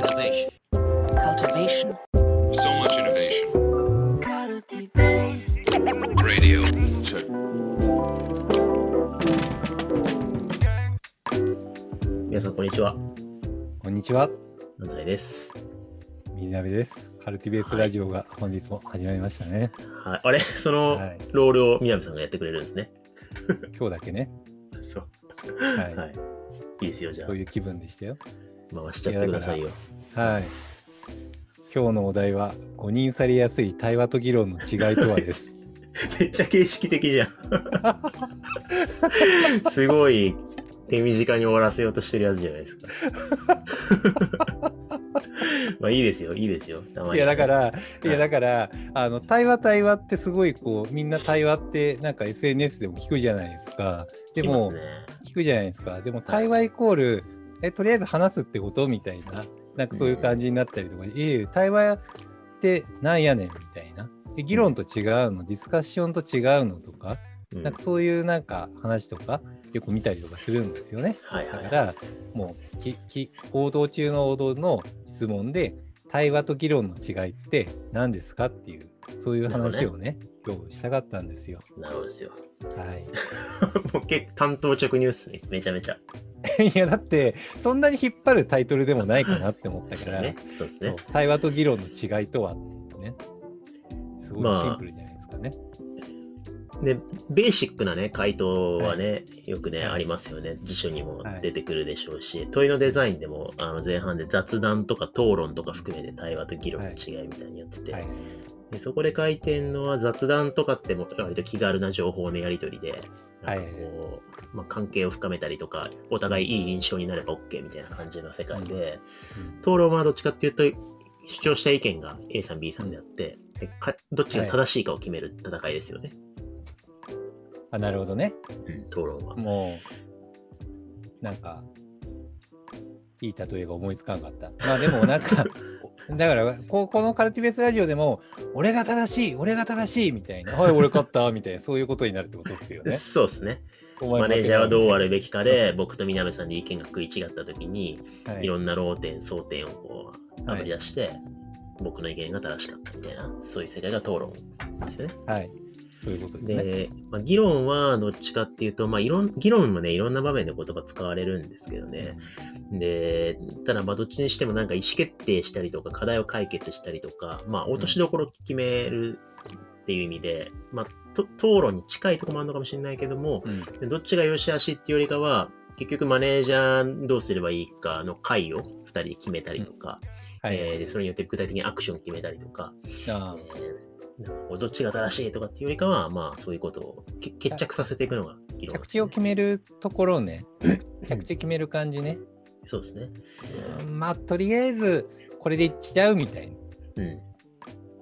Innovation. cultivation, So much innovation. Radio. Check. 皆さん、こんにちは。こんにちは、安西です。みなべです。カルティベースラジオが本日も始まりましたね。はい。あれ？そのはいロールを宮部さんがやってくれるんですね。今日だけね、そう。はい、はい。いいですよ、じゃそういう気分でしたよ。あ。回しちゃってくださいよ。はい。今日のお題は、誤認されやすい対話と議論の違いとはです。めっちゃ形式的じゃん。すごい手短に終わらせようとしてるやつじゃないですか。まあいいですよ、いいですよ。たまにいや、だから、いいや、だから、あの、対話対話ってすごいこう、みんな対話ってなんか SNS でも聞くじゃないですか。でも、ね。聞くじゃないですか。でも対話イコール、え、とりあえず話すってことみたいな、なんかそういう感じになったりとか、ええ対話ってなんやねんみたいな。で議論と違うの、ディスカッションと違うのとか、うんなんかそういうなんか話とか、よく見たりとかするんですよね。はいはい。だから、もうきき、王道中の王道の質問で、対話と議論の違いって何ですかっていう、そういう話をね、今日したかったんですよ。なるほどですよ。はい。もう結構担当直入っすね。めちゃめちゃ。いやだってそんなに引っ張るタイトルでもないかなって思ったから、ね。そうですね。対話と議論の違いとはねすごいシンプルじゃないですかね。で、ベーシックなね、回答はね、よくね、はいありますよね。辞書にも出てくるでしょうし、問いのデザインでも、あの前半で雑談とか討論とか含めて対話と議論の違いみたいにやってて、はいでそこで書いてんのは雑談とかっても割と気軽な情報のやり取りで、なんかこう、まあ、関係を深めたりとか、お互いいい印象になれば OK みたいな感じの世界で、うん討論はどっちかっていうと、主張した意見が A さん B さんであって、でかどっちが正しいかを決める戦いですよね。あなるほどね。うん、討論は。もうなんかいい例えが思いつかんかった。まあでもなんか だからここのカルティベースラジオでも俺が正しい俺が正しいみたいなはい俺勝ったみたいなそういうことになるってことですよね。そうですね。マネージャーはどうあるべき、きかで、僕と南さんで意見が食い違ったときに、はいいろんな論点、争点をこう、あぶり出して、僕の意見が正しかったみたいな、そういう世界が討論ですよね。はい、そういうことですね。で、まあ、議論はどっちかっていうと、まあ、いろん、議論もね、いろんな場面で言葉使われるんですけどね。で、ただ、まあ、どっちにしてもなんか意思決定したりとか、課題を解決したりとか、まあ、落としどころを決めるっていう意味で、まあ、と討論に近いところもあるのかもしれないけども、うんでどっちが良し悪しっていうよりかは、結局マネージャーどうすればいいかの回を2人で決めたりとか、はい、えーでそれによって具体的にアクションを決めたりとか、あえーなんかどっちが正しいとかっていうよりかは、まあそういうことをけ決着させていくのが議論着地を決めるところをね、着地決める感じね。そうですね。うんまあ、とりあえず、これでいっちゃうみたいな。うん。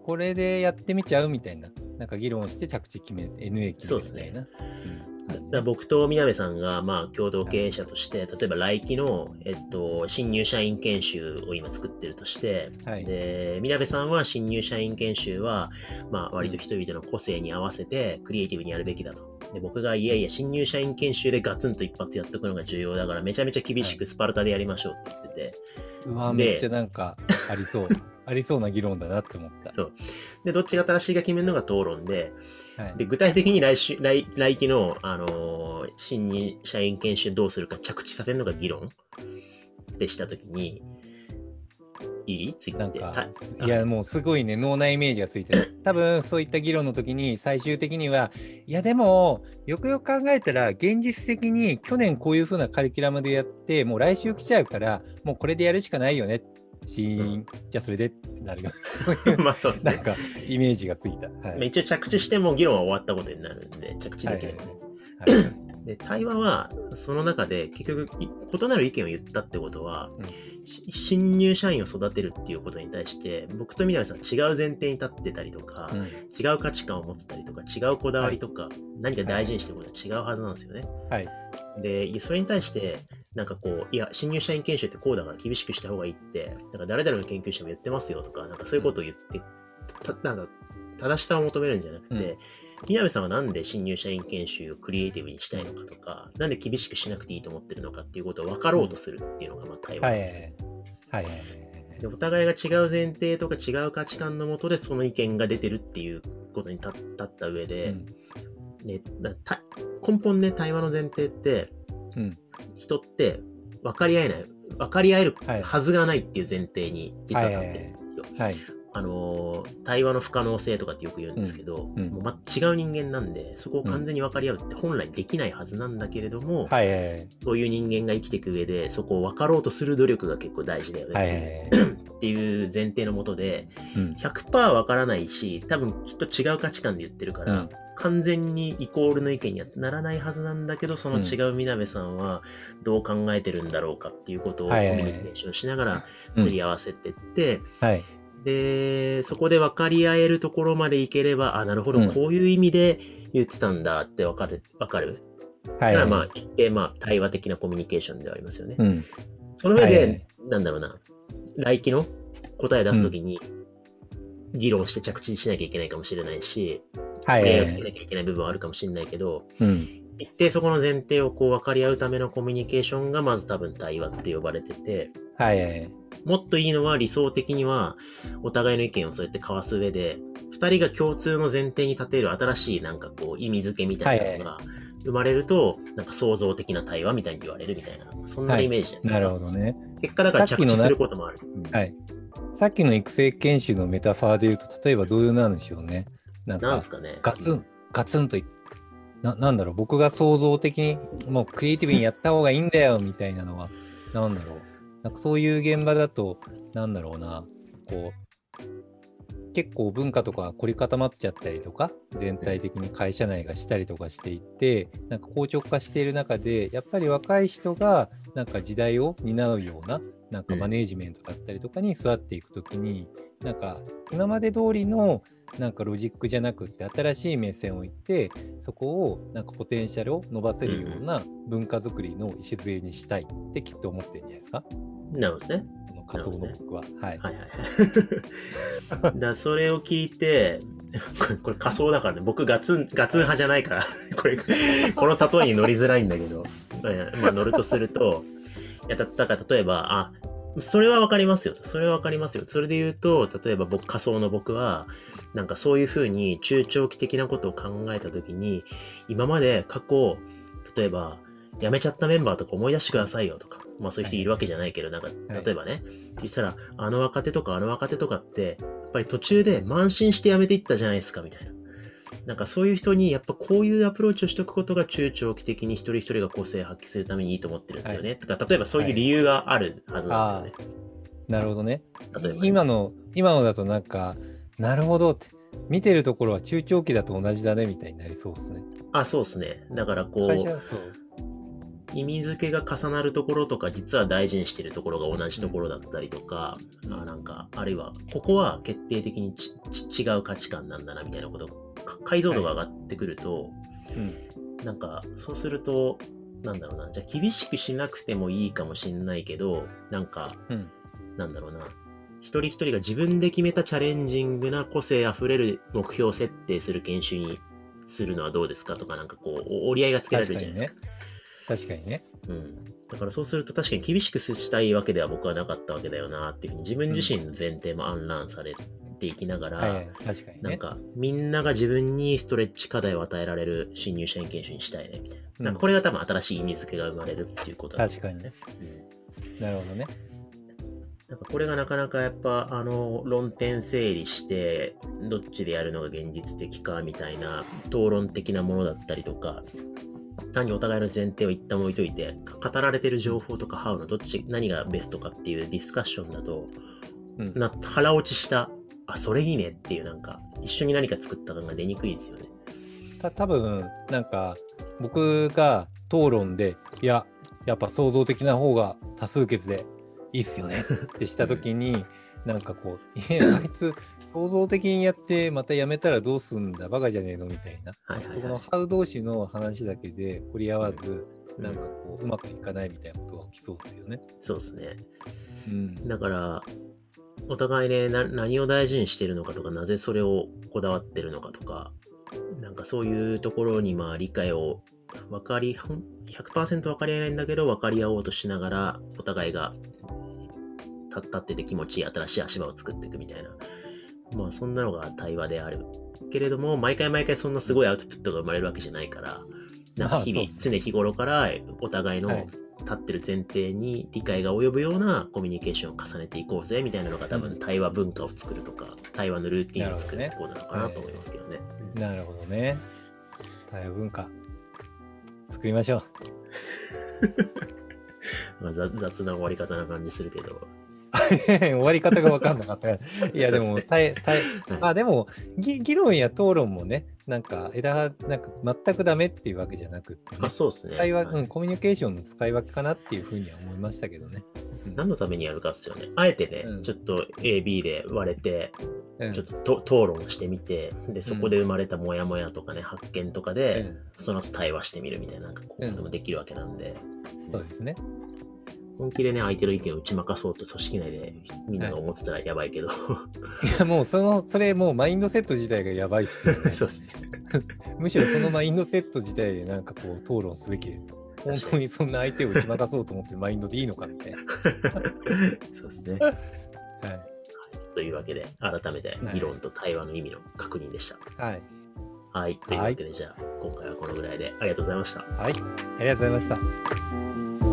これでやってみちゃうみたいな。なんか議論して着地決め、NA 決めるみたいな。だから僕と宮部さんが、まあ、共同経営者として、例えば来期の、えっと、新入社員研修を今作ってるとして、はい。で、宮部さんは新入社員研修は、まあ、割と人々の個性に合わせて、クリエイティブにやるべきだと。で、僕が、いやいや、新入社員研修でガツンと一発やっておくのが重要だから、めちゃめちゃ厳しくスパルタでやりましょうって言ってて、うわ、でめっちゃなんかありそう。ありそうな議論だなって思った。そうで、どっちが正しいか決めるのが討論で、はいで、具体的に来週、来、来期の、あのー新入社員研修どうするか着地させるのが議論ってしたときに、いい？次って。なんいや、もうすごいね、脳内イメージがついてる。多分、そういった議論の時に、最終的には、いや、でも、よくよく考えたら、現実的に去年こういう風なカリキュラムでやって、もう来週来ちゃうから、もうこれでやるしかないよね。シーン、じゃあそれでってなるよ。まあそうですね。なんか、イメージがついた。はい。まあ一応着地しても議論は終わったことになるんで、着地できるんで。はいはいで、対話は、その中で結局、い異なる意見を言ったってことは、うんし新入社員を育てるっていうことに対して、僕と南さん違う前提に立ってたりとか、うん違う価値観を持ってたりとか、違うこだわりとか、何か大事にしてることは違うはずなんですよね。はい。で、それに対して、なんかこう、いや、新入社員研修ってこうだから厳しくした方がいいって、なんか誰々の研究者も言ってますよとか、なんかそういうことを言って、たなんか正しさを求めるんじゃなくて、うん宮部さんはなんで新入社員研修をクリエイティブにしたいのかとか、なんで厳しくしなくていいと思ってるのかっていうことを分かろうとするっていうのが、まあ、対話ですよ。はい。お互いが違う前提とか違う価値観のもとでその意見が出てるっていうことに立った上で、ねだた根本ね、対話の前提って、うん人って分かり合えない、分かり合えるはずがないっていう前提に実は立ってるんですよ。はい。あのー対話の不可能性とかってよく言うんですけど、うんうんもうま違う人間なんで、そこを完全に分かり合うって本来できないはずなんだけれども、はいはいはい。そういう人間が生きていく上で、そこを分かろうとする努力が結構大事だよね、はいはいはい。っていう前提のもとで、うん。100%分からないし、多分きっと違う価値観で言ってるから、うん完全にイコールの意見にはならないはずなんだけど、その違うみなべさんはどう考えてるんだろうかっていうことをコミはいはいはいュニケーションしながらうんすり合わせてって、はい。で、そこで分かり合えるところまでいければ、あ、なるほど、うんこういう意味で言ってたんだって分かる、分かる？はい。だからまあ、一定まあ、対話的なコミュニケーションではありますよね。うん。その上で、はいはいなんだろうな、来期の答え出すときに、議論して着地しなきゃいけないかもしれないし、はい例。をつけなきゃいけない部分はあるかもしれないけど、うん。一定そこの前提をこう分かり合うためのコミュニケーションがまず多分対話って呼ばれてて、はい。もっといいのは理想的にはお互いの意見をそうやって交わす上で、二人が共通の前提に立てる新しいなんかこう意味付けみたいなのが生まれると、なんか創造的な対話みたいに言われるみたいな、そんなイメージじゃないな。るほどね。結果だから着地することもある。うんはい。さっきの育成研修のメタファーで言うと、例えばどういうなんでしょうね。なんかね。ガツン、ガツンといな、なんだろう、僕が創造的に、もうクリエイティブにやった方がいいんだよ、みたいなのは、なんだろう。なんかそういう現場だと、なんだろうな、こう、結構文化とか凝り固まっちゃったりとか、全体的に会社内がしたりとかしていって、なんか硬直化している中で、やっぱり若い人が、なんか時代を担うような、なんかうん。マネージメントだったりとかに座っていくときに、なんか今まで通りのなんかロジックじゃなくって新しい目線を置いてそこをなんかポテンシャルを伸ばせるような文化づくりの礎にしたいってきっと思ってるんじゃないですか？なるほどですね。この仮想の僕は。はい。はいはいはい。だそれを聞いて、これこれ仮想だからね、僕ガツン、ガツン派じゃないから、これ、この例えに乗りづらいんだけど、えまあ乗るとすると、いやだだから例えば、あ、それはわかりますよ。それはわかりますよ。それで言うと、例えば僕、仮想の僕は、なんかそういうふうに中長期的なことを考えたときに、今まで過去、例えば、辞めちゃったメンバーとか思い出してくださいよとか、まあそういう人いるわけじゃないけど、なんか、はい例えばね、そしたら、あの若手とかあの若手とかって、やっぱり途中で慢心して辞めていったじゃないですか、みたいな。なんかそういう人に、やっぱこういうアプローチをしておくことが中長期的に一人一人が個性を発揮するためにいいと思ってるんですよね。とか、例えばそういう理由があるはずなんですよね。なるほどね。例えばね今の、今のだとなんか、なるほどって、見てるところは中長期だと同じだねみたいになりそうですね。あ、そうですね。だからこう。意味付けが重なるところとか、実は大事にしてるところが同じところだったりとか、あなんか、あるいは、ここは決定的にちち違う価値観なんだな、みたいなこと、か解像度が上がってくると、うん。なんか、そうすると、なんだろうな、じゃあ厳しくしなくてもいいかもしんないけど、なんか、うん。なんだろうな、一人一人が自分で決めたチャレンジングな個性あふれる目標を設定する研修にするのはどうですかとか、なんかこう、折り合いがつけられるじゃないですか。確かにね。うん。だからそうすると確かに厳しくしたいわけでは僕はなかったわけだよなっていうふうに自分自身の前提も暗覧されていきながら。なんかみんなが自分にストレッチ課題を与えられる新入社員研修にしたいねみたいな。うんなこれが多分新しい意味付けが生まれるっていうことだと思うんですよね。うんなるほどね。なんかこれがなかなかやっぱあの論点整理してどっちでやるのが現実的かみたいな討論的なものだったりとか単にお互いの前提を一旦置いといてか語られてる情報とかハウのどっち何がベストかっていうディスカッションだとうん。な腹落ちしたあそれいいねっていうなんか一緒に何か作った感が出にくいですよね。た多分なんか僕が討論でいややっぱ創造的な方が多数決でいいっすよね。ってした時になんかこう「いやあいつ創造的にやってまたやめたらどうすんだバカじゃねえの」みたいな、はいはいはい。そこのハウ同士の話だけで掘り合わず、なんかこううまくいかないみたいなことが起きそうっすよね。そうですね。うん、だから、お互いねな、何を大事にしてるのかとか、なぜそれをこだわってるのかとか、なんかそういうところにまあ理解を分かり、ほん100%分かり合えないんだけど、分かり合おうとしながら、お互いが立立ってて気持ちいい新しい足場を作っていくみたいな。まあそんなのが対話である。けれども、毎回毎回そんなすごいアウトプットが生まれるわけじゃないから、なんか日々、常日頃からお互いのはい立ってる前提に理解が及ぶようなコミュニケーションを重ねていこうぜみたいなのが多分対話文化を作るとか、対話のルーティンを作るってことなのかなと思いますけどね。なるほどね。対話文化。作りましょう。まあ、雑雑な終わり方な感じするけど。終わり方が分かんなかった。いや、でも、そうです対対はいあでも議、議論や討論もね、なんか枝なんか全くダメっていうわけじゃなくって、ねまあ、そうですね。はいうん、コミュニケーションの使い分けかなっていうふうには思いましたけどね。うん何のためにやるかっすよね。あえてね、うんちょっと A、B で割れて、うんちょっとと討論してみて、で、そこで生まれたモヤモヤとかね、発見とかで、その後対話してみるみたいな、なんかこううんこともできるわけなんで、うんそうですね。本気でね、相手の意見を打ち負かそうと組織内でみんなが思ってたらやばいけど、いや、もうその、それもうマインドセット自体がやばいっすよね。そうですね。むしろそのマインドセット自体でなんかこう討論すべき。本当にそんな相手を打ち負かそうと思ってるマインドでいいのかみたいな。そうですね。はい。というわけで、改めてはい議論と対話の意味の確認でした。はい。はい。というわけで、じゃあ、今回はこのぐらいでありがとうございました。はい。ありがとうございました。